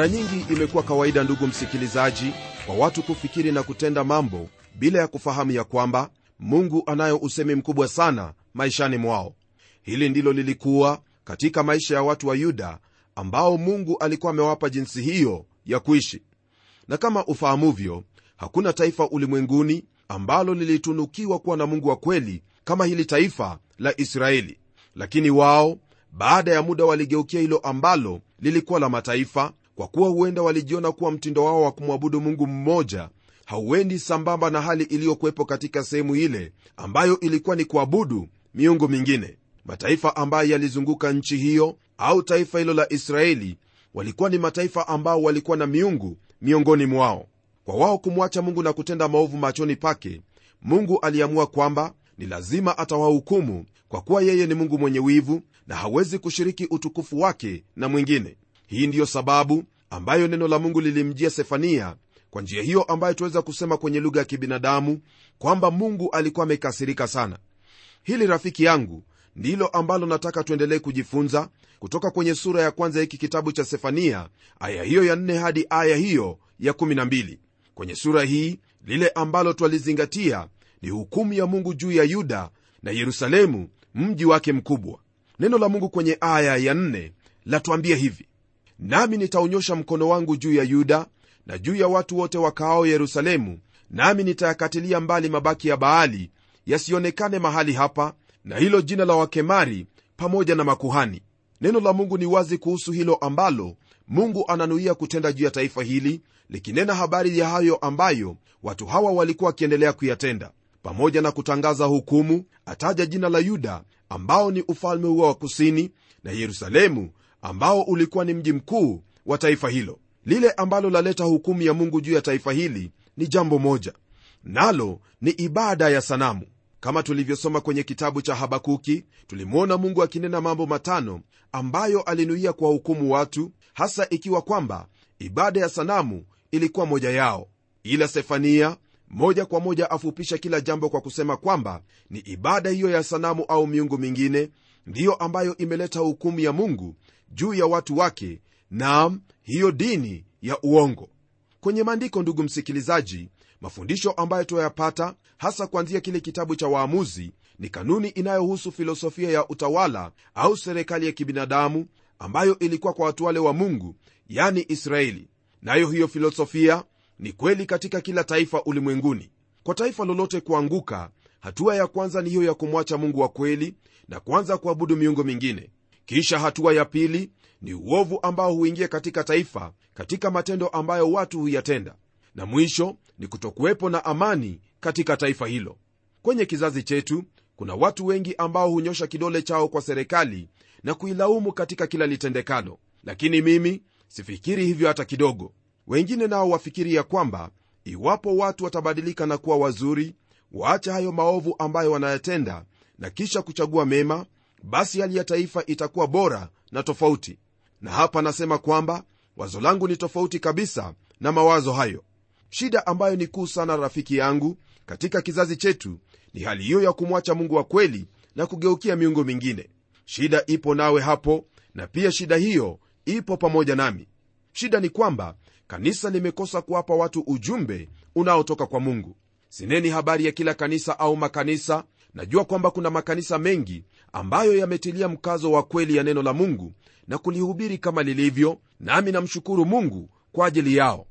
mara nyingi imekuwa kawaida ndugu msikilizaji kwa watu kufikiri na kutenda mambo bila ya kufahamu ya kwamba mungu anayo usemi mkubwa sana maishani mwao. Hili ndilo lilikuwa katika maisha ya watu wa yuda ambao mungu alikuwa amewapa jinsi hiyo ya kuishi. Na kama ufahamuvyo hakuna taifa ulimwenguni ambalo lilitunukiwa kuwa na mungu wa kweli kama hili taifa la israeli. Lakini wao baada ya muda waligeukia hilo ambalo lilikuwa la mataifa kwa kuwa huenda walijiona kuwa mtindo wao wa kumwabudu mungu mmoja hauendi sambamba na hali iliyokuwepo katika sehemu ile ambayo ilikuwa ni kuabudu miungu mingine. Mataifa ambayo yalizunguka nchi hiyo au taifa hilo la israeli walikuwa ni mataifa ambao walikuwa na miungu miongoni mwao. Kwa wao kumwacha mungu na kutenda maovu machoni pake mungu aliamua kwamba ni lazima atawahukumu kwa kuwa yeye ni mungu mwenye wivu na hawezi kushiriki utukufu wake na mwingine hii ndiyo sababu ambayo neno la mungu lilimjia sefania kwa njia hiyo ambayo tuweza kusema kwenye lugha ya kibinadamu kwamba mungu alikuwa amekasirika sana. Hili rafiki yangu ndilo ambalo nataka tuendelee kujifunza kutoka kwenye sura ya kwanza hiki kitabu cha sefania aya hiyo ya nne hadi aya hiyo ya 12 kwenye sura hii lile ambalo twalizingatia ni hukumu ya mungu juu ya yuda na yerusalemu mji wake mkubwa. Neno la mungu kwenye aya ya nne latwambia hivi nami nitaonyosha mkono wangu juu ya yuda na juu ya watu wote wakaao yerusalemu nami nitayakatilia mbali mabaki ya baali yasionekane mahali hapa na hilo jina la wakemari pamoja na makuhani. Neno la mungu ni wazi kuhusu hilo ambalo mungu ananuia kutenda juu ya taifa hili likinena habari ya hayo ambayo watu hawa walikuwa wakiendelea kuyatenda. Pamoja na kutangaza hukumu ataja jina la yuda ambao ni ufalme huo wa kusini na yerusalemu ambao ulikuwa ni mji mkuu wa taifa hilo. Lile ambalo laleta hukumu ya mungu juu ya taifa hili ni jambo moja nalo ni ibada ya sanamu. Kama tulivyosoma kwenye kitabu cha habakuki tulimwona mungu akinena mambo matano ambayo alinuia kuwahukumu watu hasa ikiwa kwamba ibada ya sanamu ilikuwa moja yao. Ila sefania moja kwa moja afupisha kila jambo kwa kusema kwamba ni ibada hiyo ya sanamu au miungu mingine ndiyo ambayo imeleta hukumu ya mungu juu ya watu wake naam hiyo dini ya uongo. Kwenye maandiko ndugu msikilizaji mafundisho ambayo tuyapata hasa kuanzia kile kitabu cha waamuzi ni kanuni inayohusu filosofia ya utawala au serikali ya kibinadamu ambayo ilikuwa kwa watu wale wa mungu yani israeli. Nayo hiyo filosofia ni kweli katika kila taifa ulimwenguni. Kwa taifa lolote kuanguka hatua ya kwanza ni hiyo ya kumwacha mungu wa kweli na kuanza kuabudu miungu mingine kisha hatua ya pili ni uovu ambao huingia katika taifa katika matendo ambayo watu huyatenda. Na mwisho ni kutokuwepo na amani katika taifa hilo. Kwenye kizazi chetu kuna watu wengi ambao hunyosha kidole chao kwa serikali na kuilaumu katika kila litendekalo. Lakini mimi sifikiri hivyo hata kidogo. Wengine nao wafikiri ya kwamba iwapo watu watabadilika na kuwa wazuri waache hayo maovu ambayo wanayatenda na kisha kuchagua mema basi hali ya taifa itakuwa bora na tofauti. Na hapa nasema kwamba wazo langu ni tofauti kabisa na mawazo hayo. Shida ambayo ni kuu sana rafiki yangu katika kizazi chetu ni hali hiyo ya kumwacha mungu wa kweli na kugeukia miungu mingine. Shida ipo nawe hapo na pia shida hiyo ipo pamoja nami. Shida ni kwamba kanisa limekosa kuwapa watu ujumbe unaotoka kwa mungu. Sineni habari ya kila kanisa au makanisa najua kwamba kuna makanisa mengi ambayo yametilia mkazo wa kweli ya neno la mungu na kulihubiri kama lilivyo nami namshukuru mungu kwa ajili yao.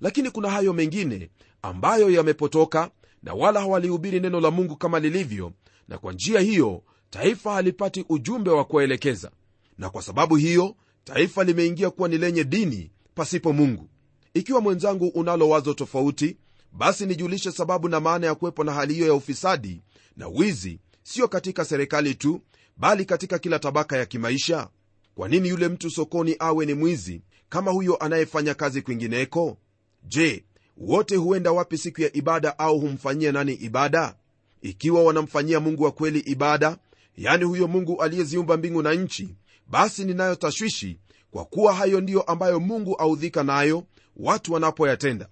Lakini kuna hayo mengine ambayo yamepotoka na wala hawalihubiri neno la mungu kama lilivyo na kwa njia hiyo taifa halipati ujumbe wa kuwaelekeza. Na kwa sababu hiyo taifa limeingia kuwa ni lenye dini pasipo mungu. Ikiwa mwenzangu unalo wazo tofauti basi nijulishe sababu na maana ya kuwepo na hali hiyo ya ufisadi na wizi sio katika serikali tu bali katika kila tabaka ya kimaisha. Kwa nini yule mtu sokoni awe ni mwizi kama huyo anayefanya kazi kwingineko? Je wote huenda wapi siku ya ibada au humfanyia nani ibada? Ikiwa wanamfanyia mungu wa kweli ibada yani huyo mungu aliyeziumba mbingu na nchi basi ninayo tashwishi kwa kuwa hayo ndiyo ambayo mungu audhika nayo watu wanapoyatenda.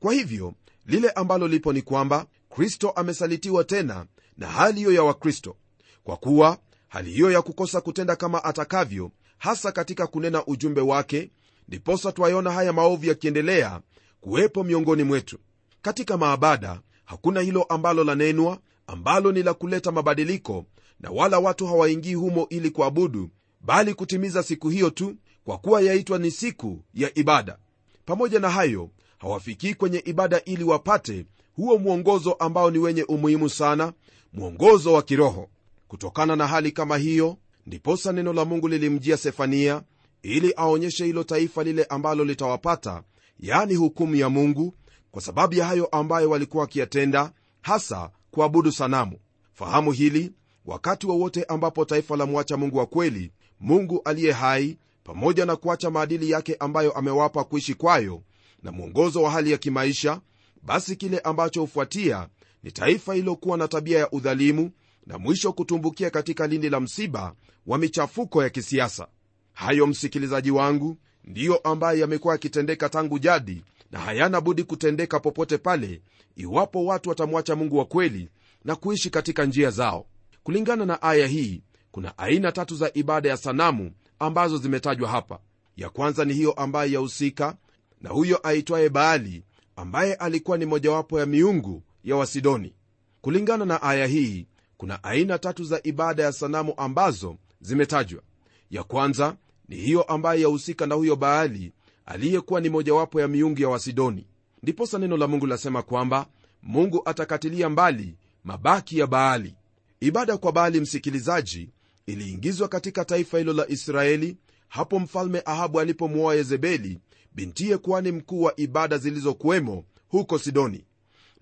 Kwa hivyo lile ambalo lipo ni kwamba kristo amesalitiwa tena na hali hiyo ya wakristo kwa kuwa hali hiyo ya kukosa kutenda kama atakavyo hasa katika kunena ujumbe wake ndiposa twaiona haya maovu yakiendelea kuwepo miongoni mwetu. Katika maabada hakuna hilo ambalo lanenwa ambalo ni la kuleta mabadiliko na wala watu hawaingii humo ili kuabudu bali kutimiza siku hiyo tu kwa kuwa yaitwa ni siku ya ibada. Pamoja na hayo hawafikii kwenye ibada ili wapate huo mwongozo ambao ni wenye umuhimu sana mwongozo wa kiroho. Kutokana na hali kama hiyo ndiposa neno la mungu lilimjia sefania ili aonyeshe hilo taifa lile ambalo litawapata yani hukumu ya mungu kwa sababu ya hayo ambayo walikuwa wakiyatenda hasa kuabudu sanamu. Fahamu hili wakati wowote wa ambapo taifa la mwacha mungu wa kweli mungu aliye hai pamoja na kuacha maadili yake ambayo amewapa kuishi kwayo na mwongozo wa hali ya kimaisha basi kile ambacho hufuatia ni taifa hililokuwa na tabia ya udhalimu na mwisho kutumbukia katika lindi la msiba wa michafuko ya kisiasa. Hayo msikilizaji wangu ndiyo ambayo yamekuwa yakitendeka tangu jadi na hayana budi kutendeka popote pale iwapo watu watamwacha mungu wa kweli na kuishi katika njia zao. Kulingana na aya hii kuna aina tatu za ibada ya sanamu ambazo zimetajwa hapa. Ya kwanza ni hiyo ambaye yahusika na huyo aitwaye baali ambaye alikuwa ni mojawapo ya miungu ya wasidoni. Kulingana na aya hii kuna aina tatu za ibada ya sanamu ambazo zimetajwa. Ya kwanza ni hiyo ambaye yahusika na huyo baali aliyekuwa ni mojawapo ya miungu ya wasidoni. Ndiposa neno la mungu lasema kwamba mungu atakatilia mbali mabaki ya baali. Ibada kwa baali msikilizaji iliingizwa katika taifa hilo la israeli hapo mfalme ahabu alipomwoa yezebeli bintiye kuhani mkuu wa ibada zilizokuwemo huko sidoni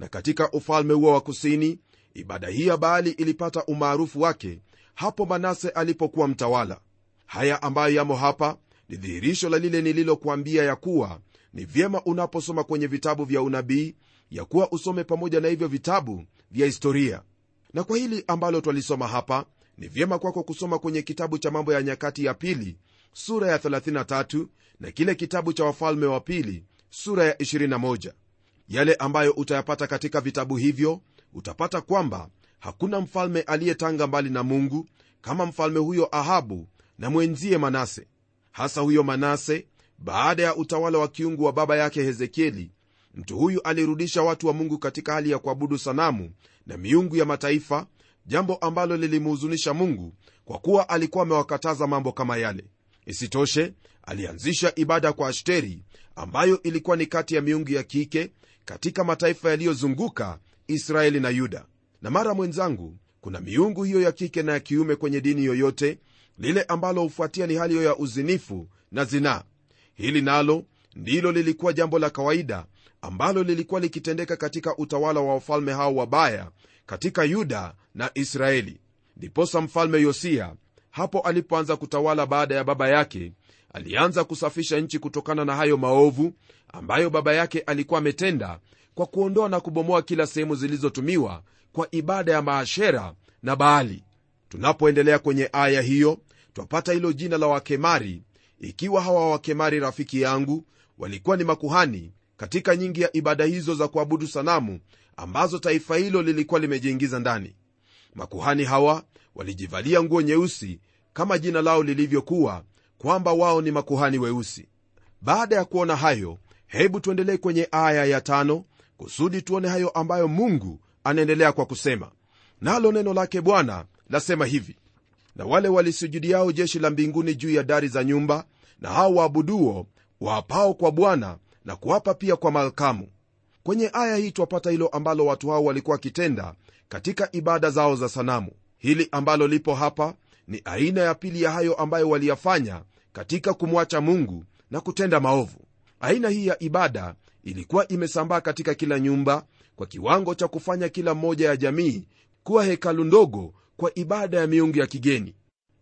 na katika ufalme huo wa kusini ibada hii ya baali ilipata umaarufu wake hapo manase alipokuwa mtawala. Haya ambayo yamo hapa ni dhihirisho la lile nililokuambia ya kuwa ni vyema unaposoma kwenye vitabu vya unabii ya kuwa usome pamoja na hivyo vitabu vya historia. Na kwa hili ambalo twalisoma hapa ni vyema kwako kusoma kwenye kitabu cha mambo ya nyakati ya pili sura ya 33 na kile kitabu cha wafalme wa pili sura ya 21 yale ambayo utayapata katika vitabu hivyo utapata kwamba hakuna mfalme aliyetanga mbali na mungu kama mfalme huyo ahabu na mwenzie manase. Hasa huyo manase baada ya utawala wa kiungu wa baba yake hezekieli mtu huyu alirudisha watu wa mungu katika hali ya kuabudu sanamu na miungu ya mataifa jambo ambalo lilimhuzunisha mungu kwa kuwa alikuwa amewakataza mambo kama yale. Isitoshe alianzisha ibada kwa ashteri ambayo ilikuwa ni kati ya miungu ya kike katika mataifa yaliyozunguka israeli na yuda. Na mara mwenzangu kuna miungu hiyo ya kike na ya kiume kwenye dini yoyote lile ambalo hufuatia ni hali hiyo ya uzinifu na zinaa. Hili nalo ndilo lilikuwa jambo la kawaida ambalo lilikuwa likitendeka katika utawala wa wafalme hao wabaya katika yuda na israeli. Ndiposa mfalme yosia hapo alipoanza kutawala baada ya baba yake alianza kusafisha nchi kutokana na hayo maovu ambayo baba yake alikuwa ametenda kwa kuondoa na kubomoa kila sehemu zilizotumiwa kwa ibada ya maashera na baali. Tunapoendelea kwenye aya hiyo twapata hilo jina la wakemari. Ikiwa hawa wakemari rafiki yangu walikuwa ni makuhani katika nyingi ya ibada hizo za kuabudu sanamu ambazo taifa hilo lilikuwa limejiingiza ndani makuhani hawa walijivalia nguo nyeusi kama jina lao lilivyokuwa kwamba wao ni makuhani weusi. Baada ya kuona hayo hebu tuendelee kwenye aya ya tano kusudi tuone hayo ambayo mungu anaendelea kwa kusema. Nalo neno lake bwana lasema hivi na wale walisujudiao jeshi la mbinguni juu ya dari za nyumba na hao waabuduo waapao kwa bwana na kuapa pia kwa malkamu. Kwenye aya hii twapata hilo ambalo watu hao walikuwa wakitenda katika ibada zao za sanamu. Hili ambalo lipo hapa ni aina ya pili ya hayo ambayo waliyafanya katika kumwacha mungu na kutenda maovu. Aina hii ya ibada ilikuwa imesambaa katika kila nyumba kwa kiwango cha kufanya kila mmoja ya jamii kuwa hekalu ndogo kwa ibada ya miungu ya kigeni.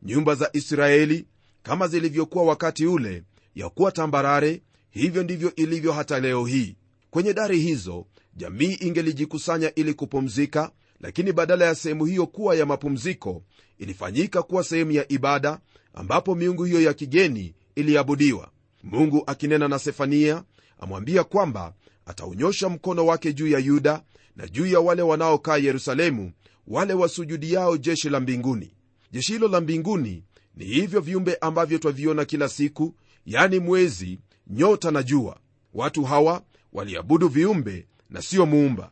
Nyumba za israeli kama zilivyokuwa wakati ule ya kuwa tambarare hivyo ndivyo ilivyo hata leo hii. Kwenye dari hizo jamii ingelijikusanya ili kupumzika lakini badala ya sehemu hiyo kuwa ya mapumziko ilifanyika kuwa sehemu ya ibada ambapo miungu hiyo ya kigeni iliabudiwa. Mungu akinena na sefania amwambia kwamba ataunyosha mkono wake juu ya yuda na juu ya wale wanaokaa yerusalemu wale wasujudiao jeshi la mbinguni. Jeshi hilo la mbinguni ni hivyo viumbe ambavyo twaviona kila siku yani mwezi nyota na jua. Watu hawa waliabudu viumbe na sio muumba.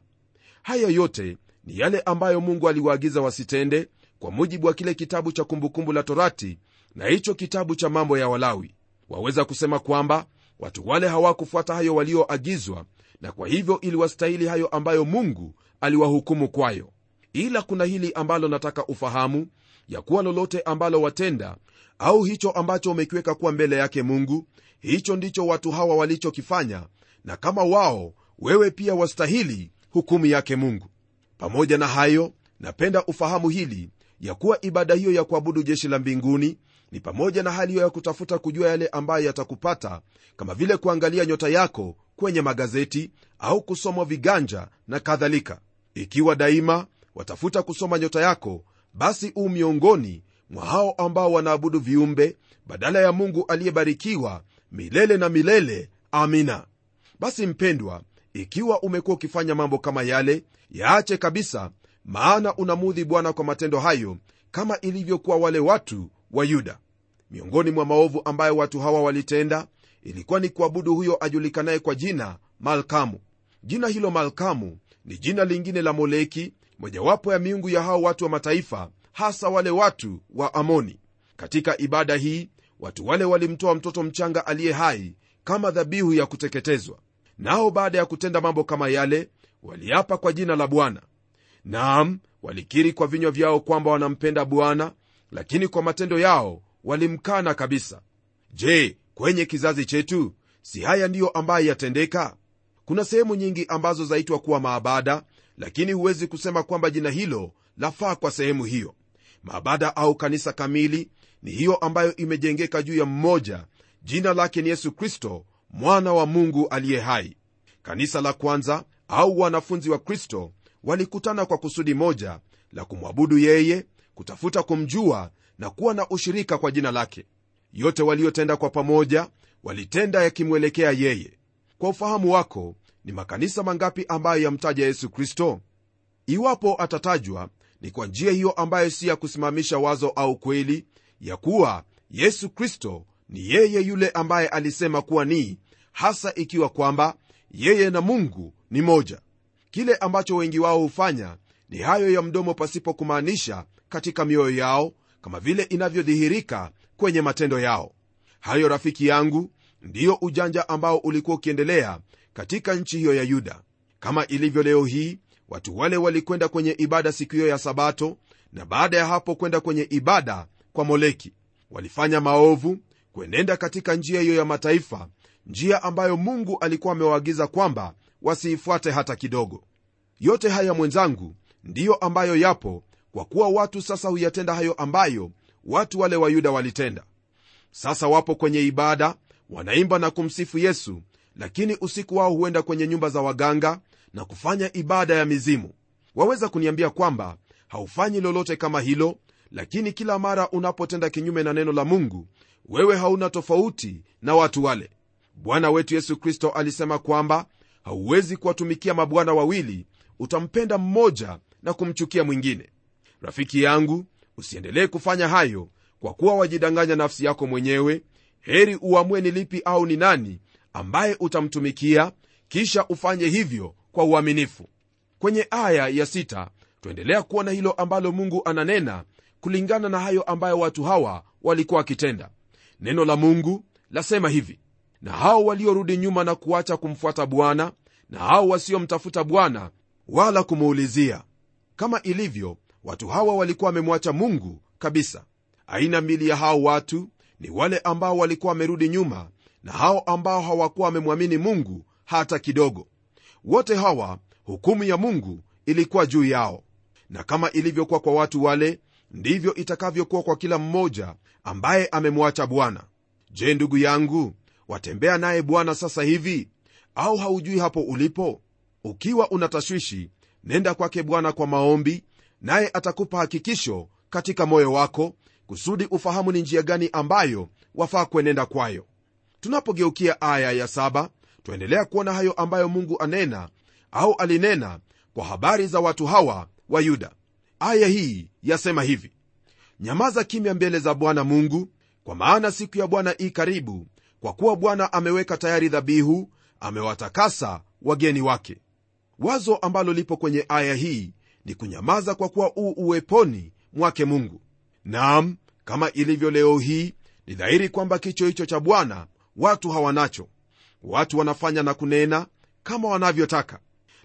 Haya yote ni yale ambayo mungu aliwaagiza wasitende kwa mujibu wa kile kitabu cha kumbukumbu la torati na hicho kitabu cha mambo ya walawi. Waweza kusema kwamba watu wale hawakufuata hayo walioagizwa na kwa hivyo iliwastahili hayo ambayo mungu aliwahukumu kwayo. Ila kuna hili ambalo nataka ufahamu ya kuwa lolote ambalo watenda au hicho ambacho umekiweka kuwa mbele yake mungu hicho ndicho watu hawa walichokifanya na kama wao wewe pia wastahili hukumu yake mungu pamoja na hayo napenda ufahamu hili ya kuwa ibada hiyo ya kuabudu jeshi la mbinguni ni pamoja na hali hiyo ya kutafuta kujua yale ambayo yatakupata kama vile kuangalia nyota yako kwenye magazeti au kusomwa viganja na kadhalika. Ikiwa daima watafuta kusoma nyota yako basi uu miongoni mwa hao ambao wanaabudu viumbe badala ya mungu aliyebarikiwa milele na milele. Amina. Basi mpendwa ikiwa umekuwa ukifanya mambo kama yale yaache kabisa maana unamudhi bwana kwa matendo hayo kama ilivyokuwa wale watu wa yuda. Miongoni mwa maovu ambayo watu hawa walitenda ilikuwa ni kuabudu huyo ajulikanaye kwa jina malkamu. Jina hilo malkamu ni jina lingine la moleki mojawapo ya miungu ya hao watu wa mataifa hasa wale watu wa amoni. Katika ibada hii watu wale walimtoa mtoto mchanga aliye hai kama dhabihu ya kuteketezwa nao baada ya kutenda mambo kama yale waliapa kwa jina la bwana. Naam walikiri kwa vinywa vyao kwamba wanampenda bwana lakini kwa matendo yao walimkana kabisa. Je kwenye kizazi chetu si haya ndiyo ambayo yatendeka? Kuna sehemu nyingi ambazo zaitwa kuwa maabada lakini huwezi kusema kwamba jina hilo lafaa kwa sehemu hiyo. Maabada au kanisa kamili ni hiyo ambayo imejengeka juu ya mmoja. Jina lake ni yesu kristo mwana wa mungu aliye hai. Kanisa la kwanza au wanafunzi wa kristo walikutana kwa kusudi moja la kumwabudu yeye kutafuta kumjua na kuwa na ushirika kwa jina lake. Yote waliotenda kwa pamoja walitenda yakimwelekea yeye. Kwa ufahamu wako ni makanisa mangapi ambayo yamtaja yesu kristo? Iwapo atatajwa ni kwa njia hiyo ambayo si ya kusimamisha wazo au kweli ya kuwa yesu kristo ni yeye yule ambaye alisema kuwa ni hasa ikiwa kwamba yeye na mungu ni moja. Kile ambacho wengi wao hufanya ni hayo ya mdomo pasipo kumaanisha katika mioyo yao kama vile inavyodhihirika kwenye matendo yao. Hayo rafiki yangu ndiyo ujanja ambao ulikuwa ukiendelea katika nchi hiyo ya yuda. Kama ilivyo leo hii watu wale walikwenda kwenye ibada siku hiyo ya sabato na baada ya hapo kwenda kwenye ibada kwa moleki. Walifanya maovu kuenenda katika njia hiyo ya mataifa njia ambayo mungu alikuwa amewaagiza kwamba wasiifuate hata kidogo. Yote haya mwenzangu ndiyo ambayo yapo kwa kuwa watu sasa huyatenda hayo ambayo watu wale wa yuda walitenda. Sasa wapo kwenye ibada wanaimba na kumsifu yesu lakini usiku wao huenda kwenye nyumba za waganga na kufanya ibada ya mizimu. Waweza kuniambia kwamba haufanyi lolote kama hilo lakini kila mara unapotenda kinyume na neno la mungu wewe hauna tofauti na watu wale bwana wetu yesu kristo alisema kwamba hauwezi kuwatumikia mabwana wawili utampenda mmoja na kumchukia mwingine. Rafiki yangu usiendelee kufanya hayo kwa kuwa wajidanganya nafsi yako mwenyewe. Heri uamue ni lipi au ni nani ambaye utamtumikia kisha ufanye hivyo kwa uaminifu. Kwenye aya ya sita twaendelea kuona hilo ambalo mungu ananena kulingana na hayo ambayo watu hawa walikuwa wakitenda. Neno la mungu lasema hivi na hao waliorudi nyuma na kuacha kumfuata bwana na hao wasiomtafuta bwana wala kumuulizia. Kama ilivyo watu hawa walikuwa wamemwacha mungu kabisa. Aina mbili ya hao watu ni wale ambao walikuwa wamerudi nyuma na hao ambao hawakuwa wamemwamini mungu hata kidogo. Wote hawa hukumu ya mungu ilikuwa juu yao. Na kama ilivyokuwa kwa watu wale ndivyo itakavyokuwa kwa kila mmoja ambaye amemwacha bwana. Je ndugu yangu watembea naye bwana sasa hivi? Au haujui hapo ulipo? Ukiwa una nenda kwake bwana kwa maombi naye atakupa hakikisho katika moyo wako kusudi ufahamu ni njia gani ambayo wafaa kuenenda kwayo. Tunapogeukia aya ya saba twaendelea kuona hayo ambayo mungu anena au alinena kwa habari za watu hawa wa yuda. Aya hii yasema hivi nyamaza kimya mbele za bwana mungu kwa maana siku ya bwana i karibu kwa kuwa bwana ameweka tayari dhabihu amewatakasa wageni wake. Wazo ambalo lipo kwenye aya hii ni kunyamaza kwa kuwa uu uweponi mwake mungu. Nam kama ilivyo leo hii ni dhahiri kwamba kicho hicho cha bwana watu hawanacho. Watu wanafanya na kunena kama wanavyotaka.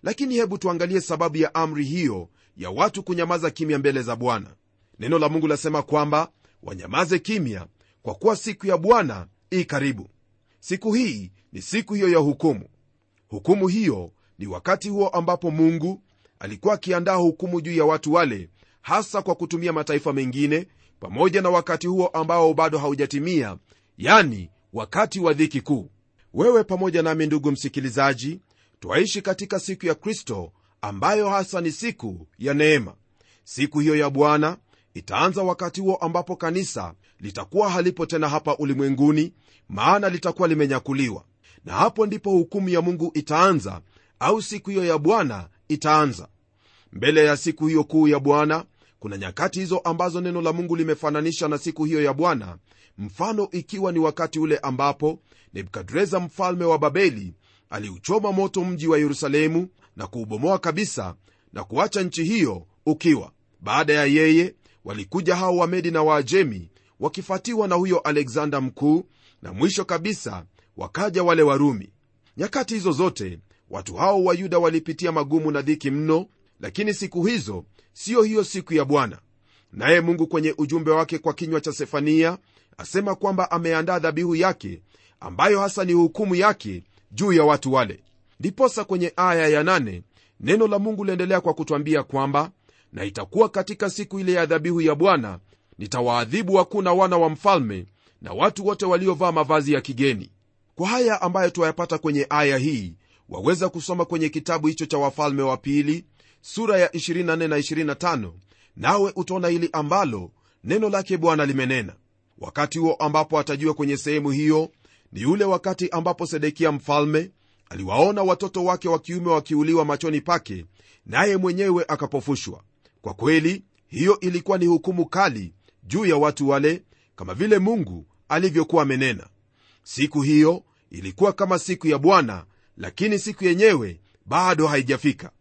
Lakini hebu tuangalie sababu ya amri hiyo ya watu kunyamaza kimya mbele za bwana. Neno la mungu lasema kwamba wanyamaze kimya kwa kuwa siku ya bwana karibu. Siku hii ni siku hiyo ya hukumu. Hukumu hiyo ni wakati huo ambapo mungu alikuwa akiandaa hukumu juu ya watu wale hasa kwa kutumia mataifa mengine pamoja na wakati huo ambao bado haujatimia yani wakati wa dhiki kuu. Wewe pamoja nami ndugu msikilizaji twaishi katika siku ya kristo ambayo hasa ni siku ya neema. Siku hiyo ya bwana itaanza wakati huo ambapo kanisa litakuwa halipo tena hapa ulimwenguni maana litakuwa limenyakuliwa. Na hapo ndipo hukumu ya mungu itaanza au siku hiyo ya bwana itaanza. Mbele ya siku hiyo kuu ya bwana kuna nyakati hizo ambazo neno la mungu limefananisha na siku hiyo ya bwana. Mfano ikiwa ni wakati ule ambapo nebukadreza mfalme wa babeli aliuchoma moto mji wa yerusalemu na kuubomoa kabisa na kuacha nchi hiyo ukiwa. Baada ya yeye walikuja hao wamedi na waajemi wakifuatiwa na huyo aleksanda mkuu na mwisho kabisa wakaja wale warumi. Nyakati hizo zote watu hao wa yuda walipitia magumu na dhiki mno lakini siku hizo siyo hiyo siku ya bwana. Naye mungu kwenye ujumbe wake kwa kinywa cha sefania asema kwamba ameandaa dhabihu yake ambayo hasa ni hukumu yake juu ya watu wale. Ndiposa kwenye aya ya nane, neno la mungu liendelea kwa kutwambia kwamba na itakuwa katika siku ile ya dhabihu ya bwana nitawaadhibu wakuna wana wa mfalme na watu wote waliovaa mavazi ya kigeni. Kwa haya ambayo twayapata kwenye aya hii waweza kusoma kwenye kitabu hicho cha wafalme wa pili sura ya 24 na 25 nawe utaona hili ambalo neno lake bwana limenena. Wakati huo ambapo atajua kwenye sehemu hiyo ni yule wakati ambapo sedekia mfalme aliwaona watoto wake wa kiume wakiuliwa machoni pake naye mwenyewe akapofushwa kwa kweli hiyo ilikuwa ni hukumu kali juu ya watu wale kama vile mungu alivyokuwa amenena. Siku hiyo ilikuwa kama siku ya bwana lakini siku yenyewe bado haijafika.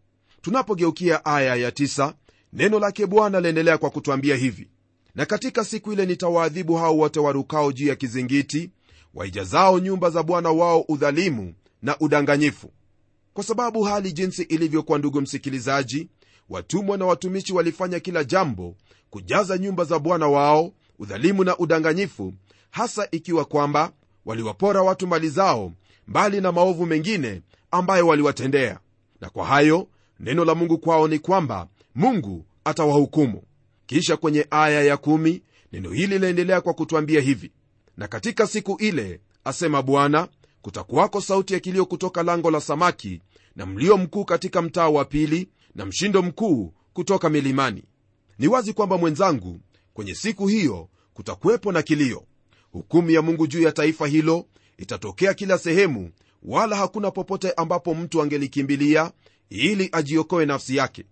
Tunapogeukia aya ya tisa, neno lake bwana laendelea kwa kutwambia hivi. Na katika siku ile nitawaadhibu hao wote warukao juu ya kizingiti waijazao nyumba za bwana wao udhalimu na udanganyifu. Kwa sababu hali jinsi ilivyokuwa ndugu msikilizaji watumwa na watumishi walifanya kila jambo kujaza nyumba za bwana wao udhalimu na udanganyifu hasa ikiwa kwamba waliwapora watu mali zao mbali na maovu mengine ambayo waliwatendea. Na kwa hayo neno la mungu kwao ni kwamba mungu atawahukumu. Kisha kwenye aya ya kumi, neno hili linaendelea kwa kutwambia hivi. Na katika siku ile asema bwana kutakuwako sauti ya kilio kutoka lango la samaki na mlio mkuu katika mtaa wa pili na mshindo mkuu kutoka milimani. Ni wazi kwamba mwenzangu kwenye siku hiyo kutakuwepo na kilio. Hukumu ya mungu juu ya taifa hilo itatokea kila sehemu wala hakuna popote ambapo mtu angelikimbilia ili ajiokoe nafsi yake.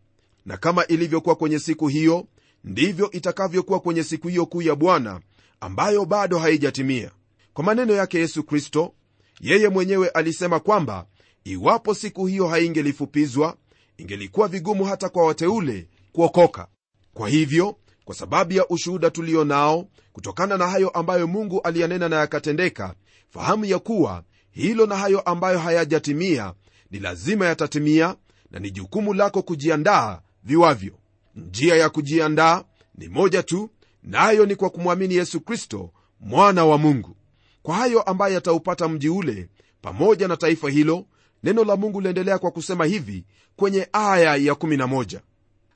Na kama ilivyokuwa kwenye siku hiyo ndivyo itakavyokuwa kwenye siku hiyo kuu ya bwana ambayo bado haijatimia. Kwa maneno yake yesu kristo yeye mwenyewe alisema kwamba iwapo siku hiyo haingelifupizwa ingelikuwa vigumu hata kwa wateule kuokoka. Kwa hivyo kwa sababu ya ushuhuda tulio nao kutokana na hayo ambayo mungu aliyanena na yakatendeka fahamu ya kuwa hilo na hayo ambayo hayajatimia ni lazima yatatimia na ni jukumu lako kujiandaa viwavyo. Njia ya kujiandaa ni moja tu nayo na ni kwa kumwamini yesu kristo mwana wa mungu. Kwa hayo ambaye yataupata mji ule pamoja na taifa hilo neno la mungu liendelea kwa kusema hivi kwenye aya ya 11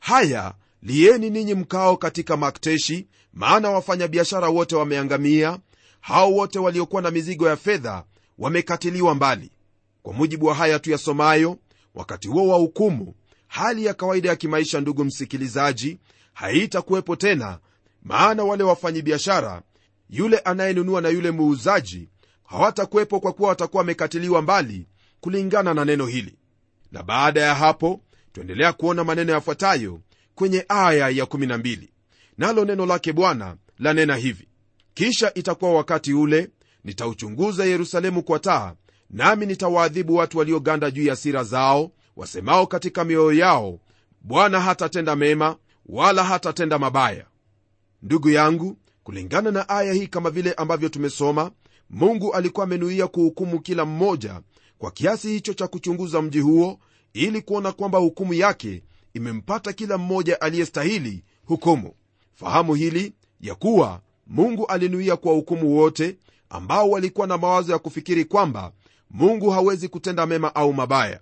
haya lieni ninyi mkao katika makteshi maana wafanyabiashara wote wameangamia. Hao wote waliokuwa na mizigo ya fedha wamekatiliwa mbali. Kwa mujibu wa haya tuyasomayo wakati huo wa hukumu hali ya kawaida ya kimaisha ndugu msikilizaji haitakuwepo tena maana wale wafanyibiashara yule anayenunua na yule muuzaji hawatakuwepo kwa kuwa watakuwa wamekatiliwa mbali kulingana na neno hili na baada ya hapo twaendelea kuona maneno yafuatayo kwenye aya ya 12 nalo neno lake bwana lanena hivi kisha itakuwa wakati ule nitauchunguza yerusalemu kwa taa nami nitawaadhibu watu walioganda juu ya sira zao wasemao katika mioyo yao bwana hatatenda mema wala hatatenda mabaya. Ndugu yangu kulingana na aya hii kama vile ambavyo tumesoma mungu alikuwa amenuia kuhukumu kila mmoja kwa kiasi hicho cha kuchunguza mji huo ili kuona kwamba hukumu yake imempata kila mmoja aliyestahili hukumu. Fahamu hili ya kuwa mungu alinuia kwa hukumu wote ambao walikuwa na mawazo ya kufikiri kwamba mungu hawezi kutenda mema au mabaya.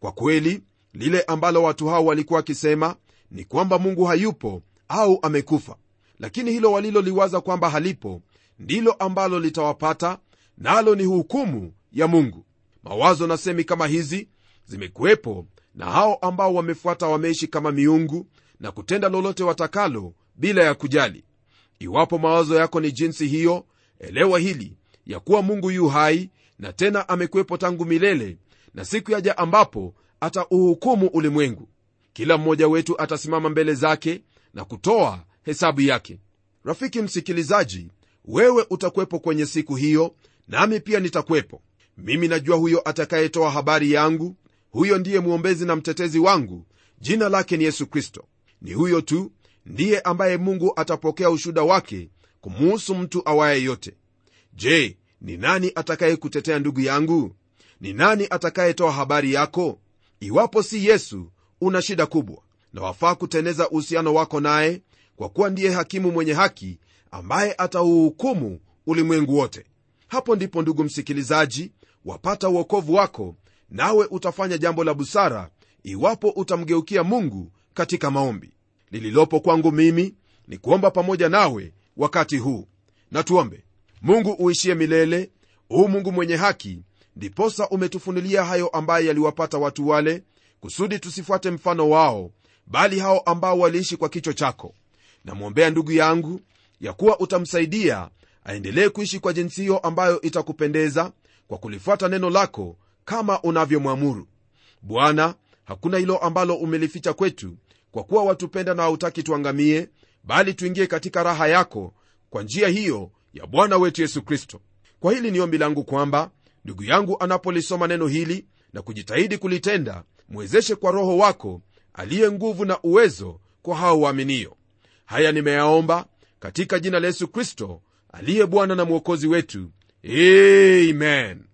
Kwa kweli lile ambalo watu hao walikuwa wakisema ni kwamba mungu hayupo au amekufa. Lakini hilo waliloliwaza kwamba halipo ndilo ambalo litawapata nalo ni hukumu ya mungu mawazo na semi kama hizi zimekuwepo na hao ambao wamefuata wameishi kama miungu na kutenda lolote watakalo bila ya kujali. Iwapo mawazo yako ni jinsi hiyo elewa hili ya kuwa mungu yu hai na tena amekuwepo tangu milele na siku yaja ambapo atauhukumu ulimwengu. Kila mmoja wetu atasimama mbele zake na kutoa hesabu yake. Rafiki msikilizaji wewe utakuwepo kwenye siku hiyo nami pia nitakuwepo mimi najua huyo atakayetoa habari yangu huyo ndiye mwombezi na mtetezi wangu. Jina lake ni yesu kristo. Ni huyo tu ndiye ambaye mungu atapokea ushuda wake kumuhusu mtu awaye yote. Je ni nani atakayekutetea ndugu yangu? Ni nani atakayetoa habari yako? Iwapo si yesu una shida kubwa na wafaa kuteneza uhusiano wako naye kwa kuwa ndiye hakimu mwenye haki ambaye atauhukumu ulimwengu wote. Hapo ndipo ndugu msikilizaji wapata uokovu wako nawe utafanya jambo la busara iwapo utamgeukia mungu katika maombi. Lililopo kwangu mimi ni kuomba pamoja nawe wakati huu. Na tuombe. Mungu uishie milele huu mungu mwenye haki ndiposa umetufunulia hayo ambaye yaliwapata watu wale kusudi tusifuate mfano wao bali hao ambao waliishi kwa kicho chako. Namwombea ndugu yangu ya kuwa utamsaidia aendelee kuishi kwa jinsi hiyo ambayo itakupendeza kwa kulifuata neno lako kama unavyomwamuru. Bwana hakuna hilo ambalo umelificha kwetu kwa kuwa watupenda na hautaki tuangamie bali tuingie katika raha yako kwa njia hiyo ya bwana wetu yesu kristo. Kwa hili ni ombi langu kwamba ndugu yangu anapolisoma neno hili na kujitahidi kulitenda mwezeshe kwa roho wako aliye nguvu na uwezo kwa hao waaminio. Haya nimeyaomba katika jina la yesu kristo aliye bwana na mwokozi wetu amen.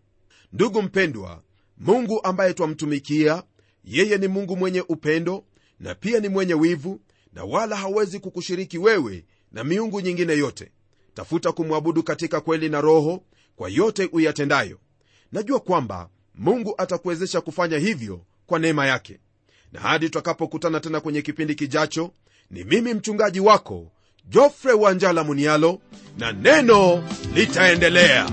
Ndugu mpendwa mungu ambaye twamtumikia yeye ni mungu mwenye upendo na pia ni mwenye wivu na wala hawezi kukushiriki wewe na miungu nyingine yote. Tafuta kumwabudu katika kweli na roho kwa yote uyatendayo. Najua kwamba mungu atakuwezesha kufanya hivyo kwa neema yake. Na hadi tutakapokutana tena kwenye kipindi kijacho ni mimi mchungaji wako jofre wanjala munialo na neno litaendelea.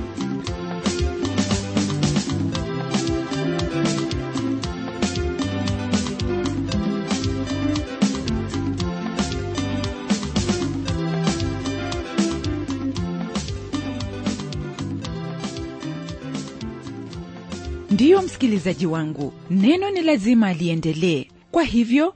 Ndiyo msikilizaji wangu neno ni lazima aliendelee kwa hivyo